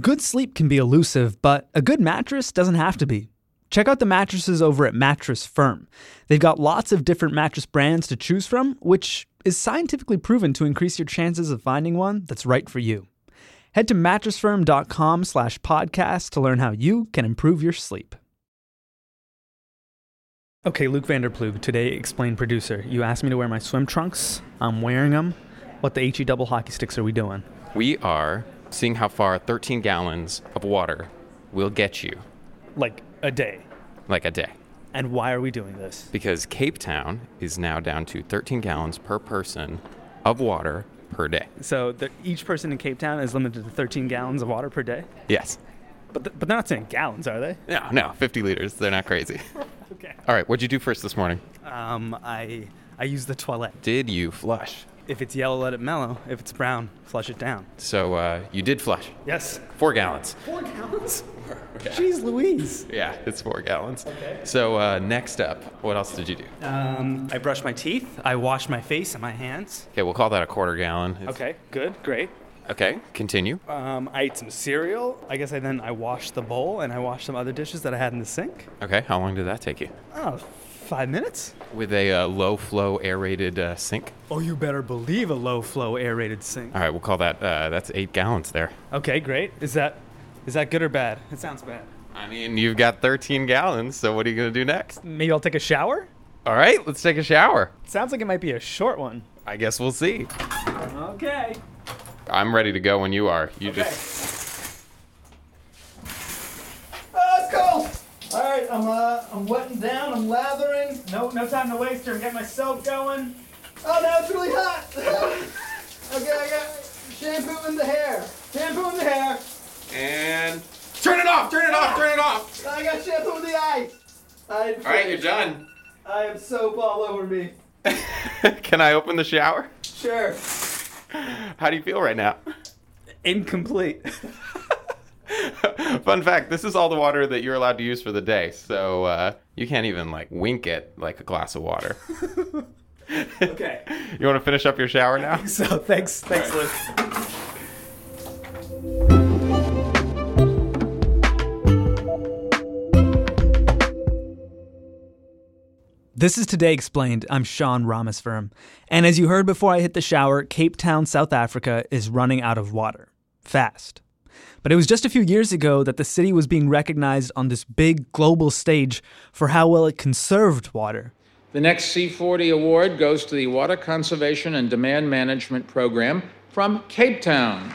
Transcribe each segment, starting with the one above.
Good sleep can be elusive, but a good mattress doesn't have to be. Check out the mattresses over at Mattress Firm. They've got lots of different mattress brands to choose from, which is scientifically proven to increase your chances of finding one that's right for you. Head to mattressfirm.com slash podcast to learn how you can improve your sleep. Okay, Luke Vander Ploeg, today explain producer. You asked me to wear my swim trunks. I'm wearing them. What the HE double hockey sticks are we doing? We are seeing how far 13 gallons of water will get you, Like a day. like a day. And why are we doing this? Because Cape Town is now down to 13 gallons per person of water per day. So the, each person in Cape Town is limited to 13 gallons of water per day? Yes. But, th- but they're not saying gallons, are they? No, no, 50 liters. They're not crazy. Okay. All right, what'd you do first this morning? Um, I I use the toilet. Did you flush? If it's yellow, let it mellow. If it's brown, flush it down. So uh, you did flush. Yes. Four gallons. Four gallons? Jeez Louise. Yeah, it's four gallons. Okay. So uh, next up, what else did you do? Um, I brush my teeth. I wash my face and my hands. Okay, we'll call that a quarter gallon. It's- Okay, good, great. Okay, continue. Um, I ate some cereal. I guess I then I washed the bowl and I washed some other dishes that I had in the sink. Okay, how long did that take you? Oh, five minutes? With a uh, low flow aerated uh, sink. Oh, you better believe a low flow aerated sink. All right, we'll call that, uh, that's eight gallons there. Okay, great. Is that is that good or bad? It sounds bad. I mean, you've got 13 gallons, so what are you going to do next? Maybe I'll take a shower? All right, let's take a shower. Sounds like it might be a short one. I guess we'll see. Okay. I'm ready to go when you are. You just. Oh, it's cold. All right, I'm uh, I'm wetting down. I'm lathering. No, no time to waste here. I'm getting my soap going. Oh, now it's really hot. okay, I got shampoo in the hair. Shampoo in the hair. And. Turn it off! Turn it off! Turn it off! I got shampoo in the eyes. I, All right, you're done. I have soap all over me. Can I open the shower? Sure. How do you feel right now? Incomplete. Fun fact: This is all the water that you're allowed to use for the day, so uh, you can't even like wink it like a glass of water. okay. You want to finish up your shower now? So thanks, thanks, Luke. This is Today Explained. I'm Sean Rameswaram. And as you heard before I hit the shower, Cape Town, South Africa is running out of water. Fast. But it was just a few years ago that the city was being recognized on this big global stage for how well it conserved water. The next C40 award goes to the Water Conservation and Demand Management Program from Cape Town.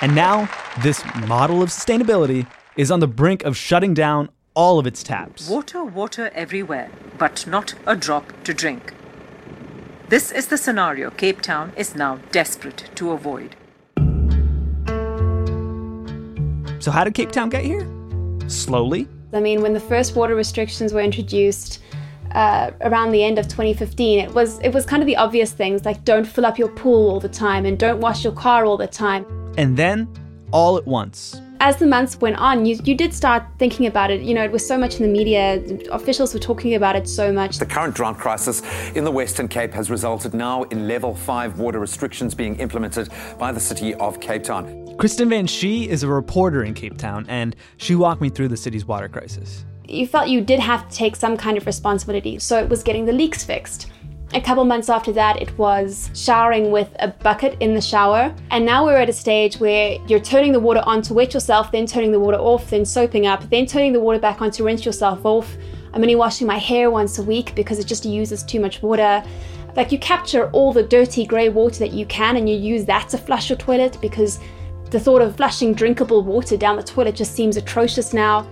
And now, this model of sustainability is on the brink of shutting down all of its taps. Water, water everywhere, but not a drop to drink. This is the scenario Cape Town is now desperate to avoid. So, how did Cape Town get here? Slowly. I mean, when the first water restrictions were introduced uh, around the end of 2015, it was it was kind of the obvious things like don't fill up your pool all the time and don't wash your car all the time. And then, all at once. As the months went on, you, you did start thinking about it. You know, it was so much in the media, officials were talking about it so much. The current drought crisis in the Western Cape has resulted now in level 5 water restrictions being implemented by the city of Cape Town. Kristen Van Schie is a reporter in Cape Town, and she walked me through the city's water crisis. You felt you did have to take some kind of responsibility, so it was getting the leaks fixed. A couple months after that, it was showering with a bucket in the shower. And now we're at a stage where you're turning the water on to wet yourself, then turning the water off, then soaping up, then turning the water back on to rinse yourself off. I'm only washing my hair once a week because it just uses too much water. Like you capture all the dirty grey water that you can and you use that to flush your toilet because the thought of flushing drinkable water down the toilet just seems atrocious now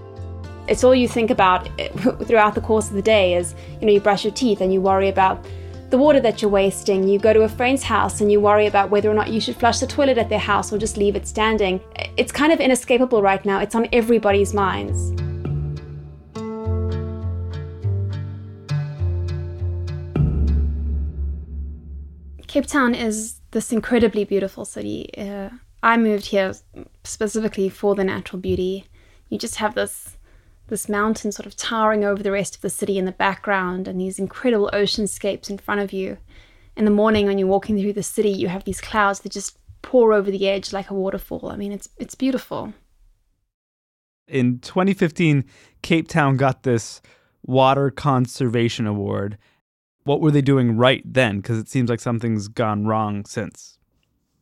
it's all you think about throughout the course of the day is you know you brush your teeth and you worry about the water that you're wasting you go to a friend's house and you worry about whether or not you should flush the toilet at their house or just leave it standing. It's kind of inescapable right now. It's on everybody's minds. Cape town is this incredibly beautiful city. Uh, i moved here specifically for the natural beauty. You just have this this mountain sort of towering over the rest of the city in the background and these incredible oceanscapes in front of you. In the morning when you're walking through the city, you have these clouds that just pour over the edge like a waterfall. I mean, it's it's beautiful. In 2015, Cape Town got this Water Conservation Award. What were they doing right then? Because it seems like something's gone wrong since.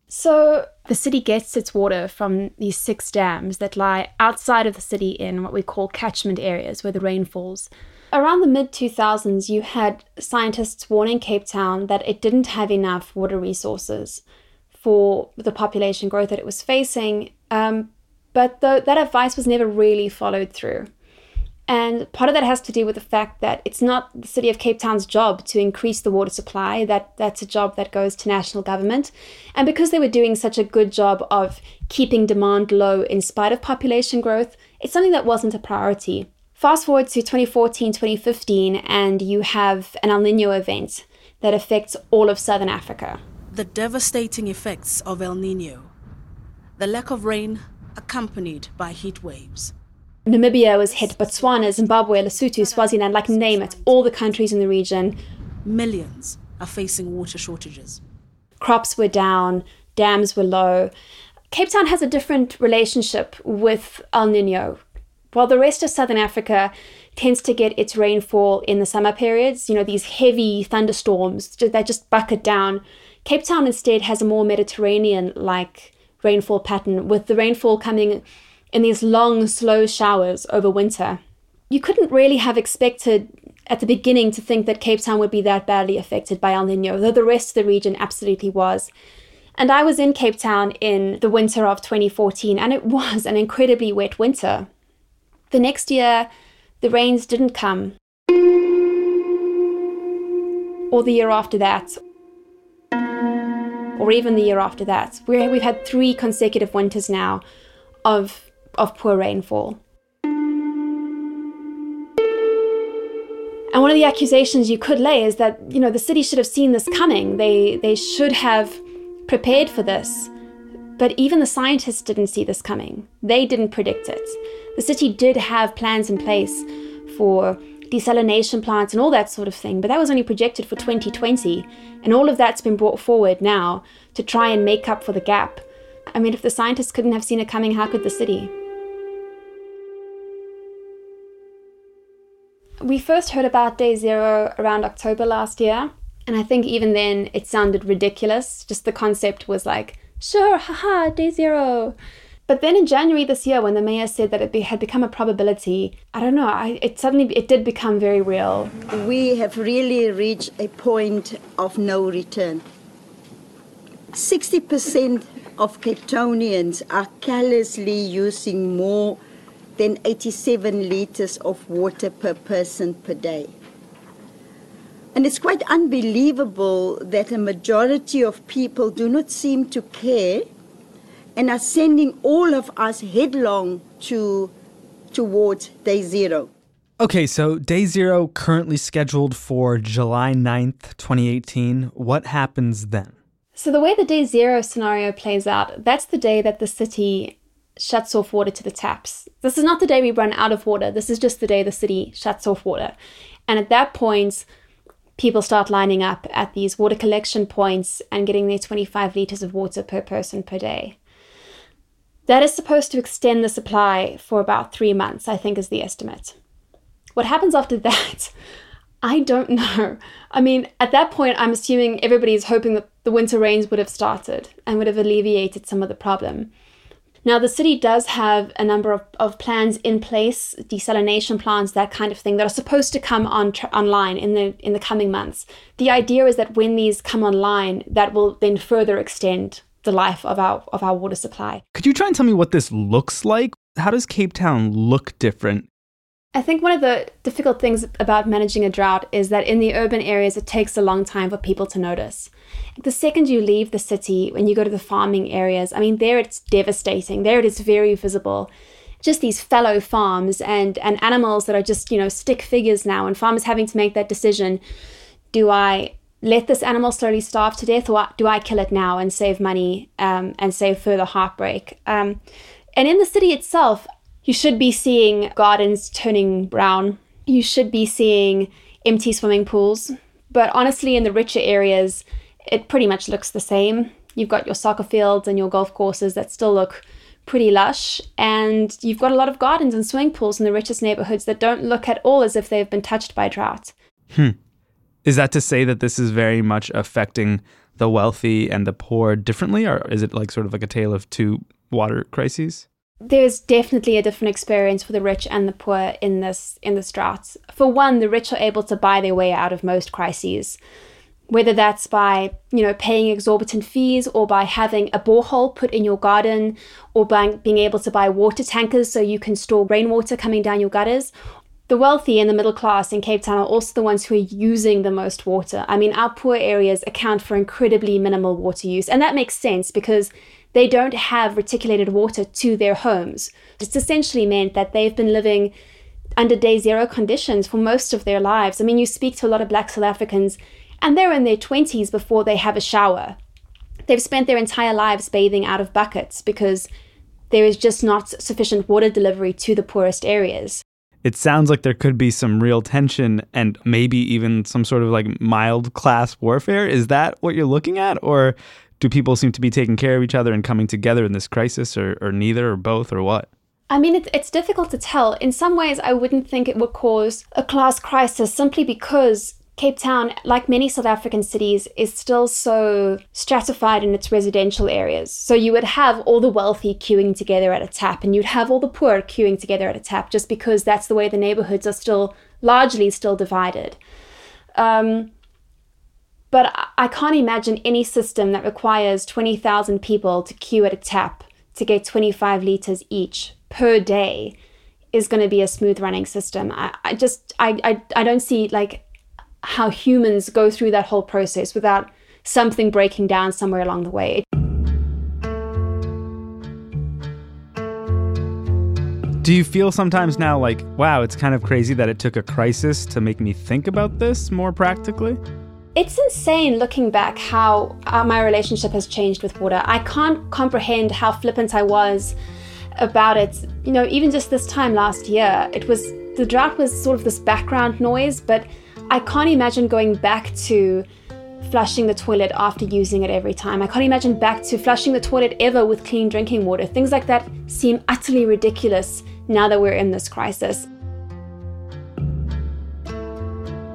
So, the city gets its water from these six dams that lie outside of the city in what we call catchment areas where the rain falls. Around the mid 2000s, you had scientists warning Cape Town that it didn't have enough water resources for the population growth that it was facing, um, but the, that advice was never really followed through. And part of that has to do with the fact that it's not the city of Cape Town's job to increase the water supply. That that's a job that goes to national government. And because they were doing such a good job of keeping demand low in spite of population growth, it's something that wasn't a priority. Fast forward to 2014, 2015, and you have an El Nino event that affects all of southern Africa. The devastating effects of El Nino. The lack of rain accompanied by heat waves. Namibia was hit, Botswana, Zimbabwe, Lesotho, Swaziland, like name it, all the countries in the region. Millions are facing water shortages. Crops were down, dams were low. Cape Town has a different relationship with El Nino. While the rest of southern Africa tends to get its rainfall in the summer periods, you know, these heavy thunderstorms that just bucket down, Cape Town instead has a more Mediterranean like rainfall pattern, with the rainfall coming in these long, slow showers over winter. You couldn't really have expected at the beginning to think that Cape Town would be that badly affected by El Nino, though the rest of the region absolutely was. And I was in Cape Town in the winter of 2014, and it was an incredibly wet winter. The next year, the rains didn't come. Or the year after that. Or even the year after that. We've had three consecutive winters now of of poor rainfall. And one of the accusations you could lay is that, you know, the city should have seen this coming. They they should have prepared for this. But even the scientists didn't see this coming. They didn't predict it. The city did have plans in place for desalination plants and all that sort of thing, but that was only projected for 2020. And all of that's been brought forward now to try and make up for the gap. I mean, if the scientists couldn't have seen it coming, how could the city? We first heard about day zero around October last year, and I think even then it sounded ridiculous. Just the concept was like, sure, haha, day zero. But then in January this year, when the mayor said that it be, had become a probability, I don't know, I, it suddenly it did become very real. We have really reached a point of no return. 60% of Capetonians are carelessly using more than 87 liters of water per person per day. And it's quite unbelievable that a majority of people do not seem to care and are sending all of us headlong to towards day zero. Okay, so day zero currently scheduled for July 9th, 2018. What happens then? So, the way the day zero scenario plays out, that's the day that the city shuts off water to the taps. This is not the day we run out of water. This is just the day the city shuts off water. And at that point, people start lining up at these water collection points and getting their 25 litres of water per person per day. That is supposed to extend the supply for about three months, I think, is the estimate. What happens after that? I don't know. I mean, at that point, I'm assuming everybody is hoping that the winter rains would have started and would have alleviated some of the problem. Now, the city does have a number of, of plans in place, desalination plants, that kind of thing, that are supposed to come on tr- online in the in the coming months. The idea is that when these come online, that will then further extend the life of our of our water supply. Could you try and tell me what this looks like? How does Cape Town look different I think one of the difficult things about managing a drought is that in the urban areas, it takes a long time for people to notice. The second you leave the city, when you go to the farming areas, I mean, there it's devastating. There it is very visible. Just these fallow farms and, and animals that are just, you know, stick figures now, and farmers having to make that decision do I let this animal slowly starve to death, or do I kill it now and save money um, and save further heartbreak? Um, and in the city itself, you should be seeing gardens turning brown. You should be seeing empty swimming pools. But honestly, in the richer areas, it pretty much looks the same. You've got your soccer fields and your golf courses that still look pretty lush, and you've got a lot of gardens and swimming pools in the richest neighborhoods that don't look at all as if they've been touched by drought. Hmm. Is that to say that this is very much affecting the wealthy and the poor differently, or is it like sort of like a tale of two water crises? There's definitely a different experience for the rich and the poor in this in the drought. For one, the rich are able to buy their way out of most crises whether that's by you know paying exorbitant fees or by having a borehole put in your garden or by being able to buy water tankers so you can store rainwater coming down your gutters the wealthy and the middle class in Cape Town are also the ones who are using the most water. I mean, our poor areas account for incredibly minimal water use, and that makes sense because they don't have reticulated water to their homes. It's essentially meant that they've been living under day zero conditions for most of their lives. I mean, you speak to a lot of black South Africans and they're in their 20s before they have a shower. They've spent their entire lives bathing out of buckets because there is just not sufficient water delivery to the poorest areas. It sounds like there could be some real tension and maybe even some sort of like mild class warfare. Is that what you're looking at? Or do people seem to be taking care of each other and coming together in this crisis, or, or neither, or both, or what? I mean, it, it's difficult to tell. In some ways, I wouldn't think it would cause a class crisis simply because Cape Town, like many South African cities, is still so stratified in its residential areas. So you would have all the wealthy queuing together at a tap, and you'd have all the poor queuing together at a tap, just because that's the way the neighborhoods are still largely still divided. Um, but I can't imagine any system that requires 20,000 people to queue at a tap to get 25 liters each per day is going to be a smooth running system. I, I just, I, I, I don't see like how humans go through that whole process without something breaking down somewhere along the way. Do you feel sometimes now like, wow, it's kind of crazy that it took a crisis to make me think about this more practically? It's insane looking back how uh, my relationship has changed with water. I can't comprehend how flippant I was about it. You know, even just this time last year, it was the drought was sort of this background noise, but I can't imagine going back to flushing the toilet after using it every time. I can't imagine back to flushing the toilet ever with clean drinking water. Things like that seem utterly ridiculous now that we're in this crisis.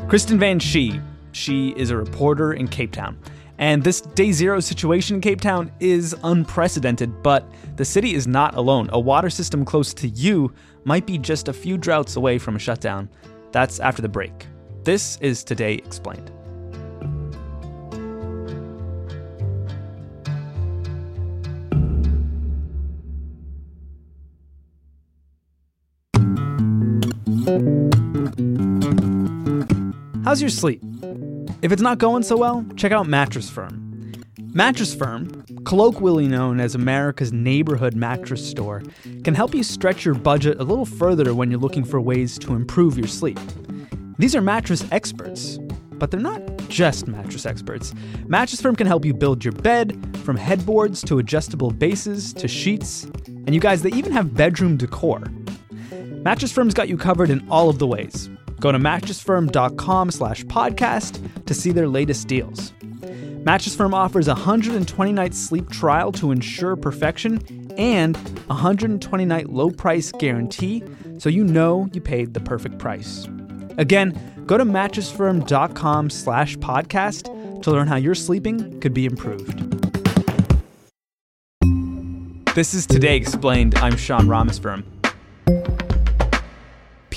Kristen Van Schie. She is a reporter in Cape Town. And this day zero situation in Cape Town is unprecedented, but the city is not alone. A water system close to you might be just a few droughts away from a shutdown. That's after the break. This is Today Explained. How's your sleep? If it's not going so well, check out Mattress Firm. Mattress Firm, colloquially known as America's neighborhood mattress store, can help you stretch your budget a little further when you're looking for ways to improve your sleep. These are mattress experts, but they're not just mattress experts. Mattress Firm can help you build your bed, from headboards to adjustable bases to sheets, and you guys, they even have bedroom decor. Mattress Firm's got you covered in all of the ways. Go to mattressfirm.com slash podcast to see their latest deals. Mattress Firm offers a 120 night sleep trial to ensure perfection and a 120 night low price guarantee so you know you paid the perfect price. Again, go to mattressfirm.com slash podcast to learn how your sleeping could be improved. This is Today Explained. I'm Sean Rameswaram.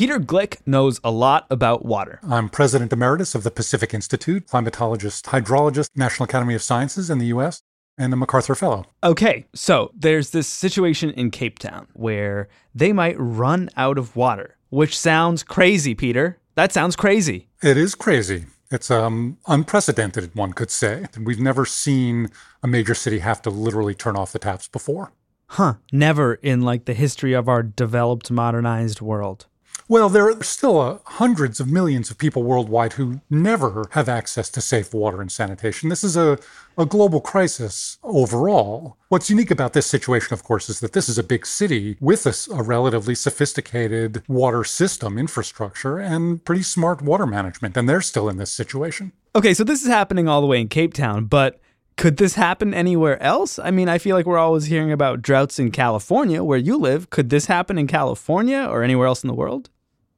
Peter Gleick knows a lot about water. I'm President Emeritus of the Pacific Institute, climatologist, hydrologist, National Academy of Sciences in the U.S., and a MacArthur Fellow. Okay, so there's this situation in Cape Town where they might run out of water, which sounds crazy, Peter. That sounds crazy. It is crazy. It's um, unprecedented, one could say. We've never seen a major city have to literally turn off the taps before. Huh. Never in like the history of our developed, modernized world. Well, there are still uh, hundreds of millions of people worldwide who never have access to safe water and sanitation. This is a, a global crisis overall. What's unique about this situation, of course, is that this is a big city with a, a relatively sophisticated water system infrastructure and pretty smart water management, and they're still in this situation. Okay, so this is happening all the way in Cape Town, but Could this happen anywhere else? I mean, I feel like we're always hearing about droughts in California, where you live. Could this happen in California or anywhere else in the world?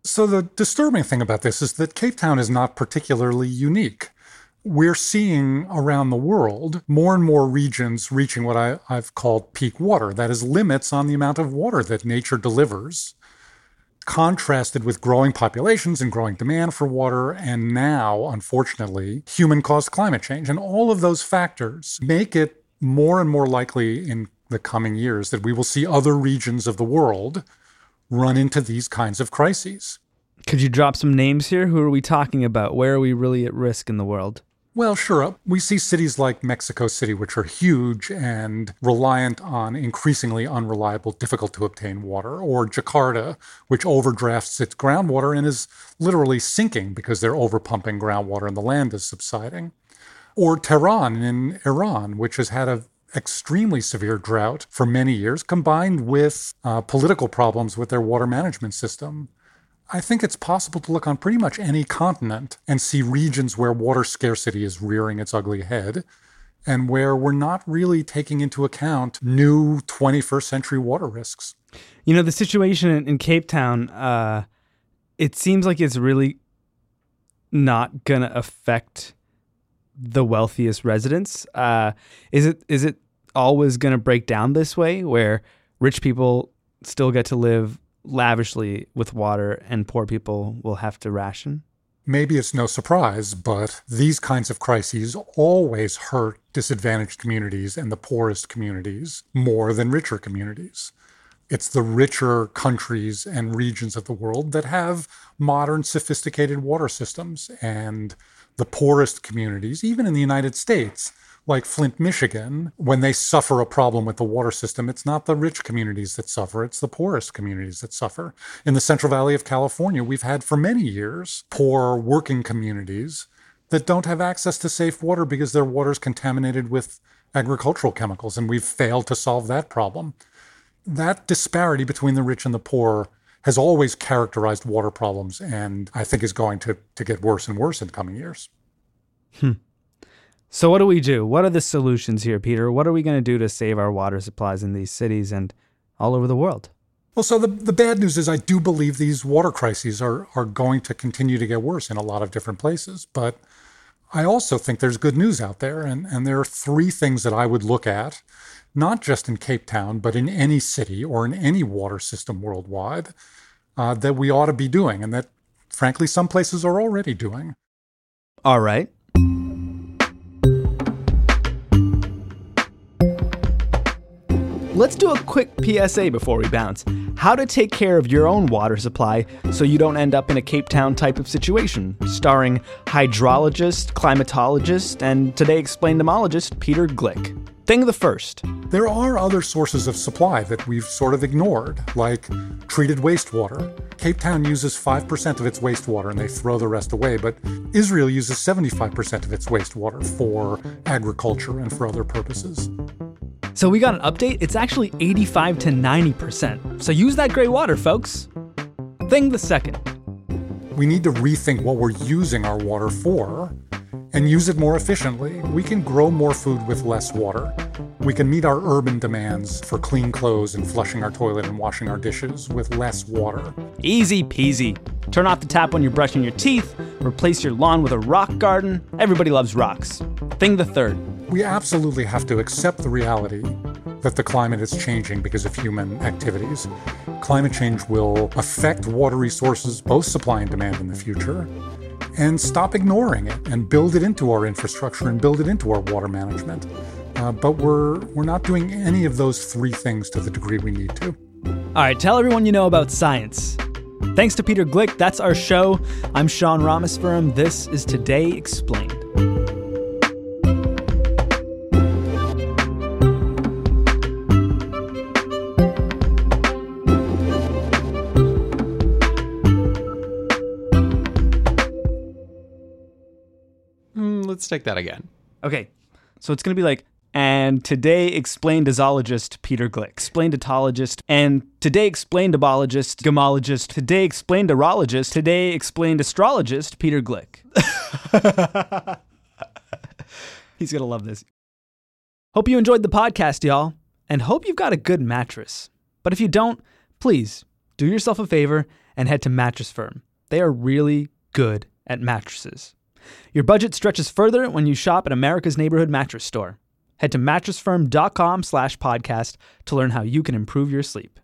So, the disturbing thing about this is that Cape Town is not particularly unique. We're seeing around the world more and more regions reaching what I, have called peak water. That is, limits on the amount of water that nature delivers contrasted with growing populations and growing demand for water, and now, unfortunately, human caused climate change. And all of those factors make it more and more likely in the coming years that we will see other regions of the world run into these kinds of crises. Could you drop some names here? Who are we talking about? Where are we really at risk in the world? Well, sure. We see cities like Mexico City, which are huge and reliant on increasingly unreliable, difficult to obtain water, or Jakarta, which overdrafts its groundwater and is literally sinking because they're overpumping groundwater and the land is subsiding. Or Tehran in Iran, which has had a extremely severe drought for many years, combined with uh, political problems with their water management system. I think it's possible to look on pretty much any continent and see regions where water scarcity is rearing its ugly head and where we're not really taking into account new 21st century water risks. You know, the situation in, Cape Town, uh, it seems like it's really not going to affect the wealthiest residents. Uh, is it is it always going to break down this way where rich people still get to live lavishly with water and poor people will have to ration? Maybe it's no surprise, but these kinds of crises always hurt disadvantaged communities and the poorest communities more than richer communities. It's the richer countries and regions of the world that have modern, sophisticated water systems, and the poorest communities, even in the United States, like Flint, Michigan, when they suffer a problem with the water system, it's not the rich communities that suffer, it's the poorest communities that suffer. In the Central Valley of California, we've had for many years poor working communities that don't have access to safe water because their water is contaminated with agricultural chemicals, and we've failed to solve that problem. That disparity between the rich and the poor has always characterized water problems, and I think is going to, to get worse and worse in coming years. Hmm. So, what do we do? What are the solutions here, Peter? What are we going to do to save our water supplies in these cities and all over the world? Well, so the, the bad news is I do believe these water crises are, are going to continue to get worse in a lot of different places. But I also think there's good news out there. And, and there are three things that I would look at, not just in Cape Town, but in any city or in any water system worldwide, uh, that we ought to be doing and that, frankly, some places are already doing. All right. Let's do a quick PSA before we bounce. How to take care of your own water supply so you don't end up in a Cape Town type of situation, starring hydrologist, climatologist, and today explained demologist Peter Gleick. Thing the first. There are other sources of supply that we've sort of ignored, like treated wastewater. Cape Town uses 5% of its wastewater and they throw the rest away, but Israel uses 75% of its wastewater for agriculture and for other purposes. So we got an update. It's actually 85 to 90%. So use that gray water, folks. Thing the second. We need to rethink what we're using our water for and use it more efficiently. We can grow more food with less water. We can meet our urban demands for clean clothes and flushing our toilet and washing our dishes with less water. Easy peasy. Turn off the tap when you're brushing your teeth, replace your lawn with a rock garden. Everybody loves rocks. Thing the third we absolutely have to accept the reality that the climate is changing because of human activities. Climate change will affect water resources, both supply and demand in the future, and stop ignoring it and build it into our infrastructure and build it into our water management. Uh, but we're we're not doing any of those three things to the degree we need to. All right, tell everyone you know about science. Thanks to Peter Gleick, that's our show. I'm Sean Rameswaram. This is Today Explained. Hmm, let's take that again. Okay. So it's going to be like, and today, explained zoologist Peter Gleick, explained etologist, and today explained abologist, gemologist, today explained urologist, today explained astrologist Peter Gleick. He's going to love this. Hope you enjoyed the podcast, y'all, and hope you've got a good mattress. But if you don't, please do yourself a favor and head to Mattress Firm. They are really good at mattresses. Your budget stretches further when you shop at America's Neighborhood Mattress Store. Head to mattressfirm.com slash podcast to learn how you can improve your sleep.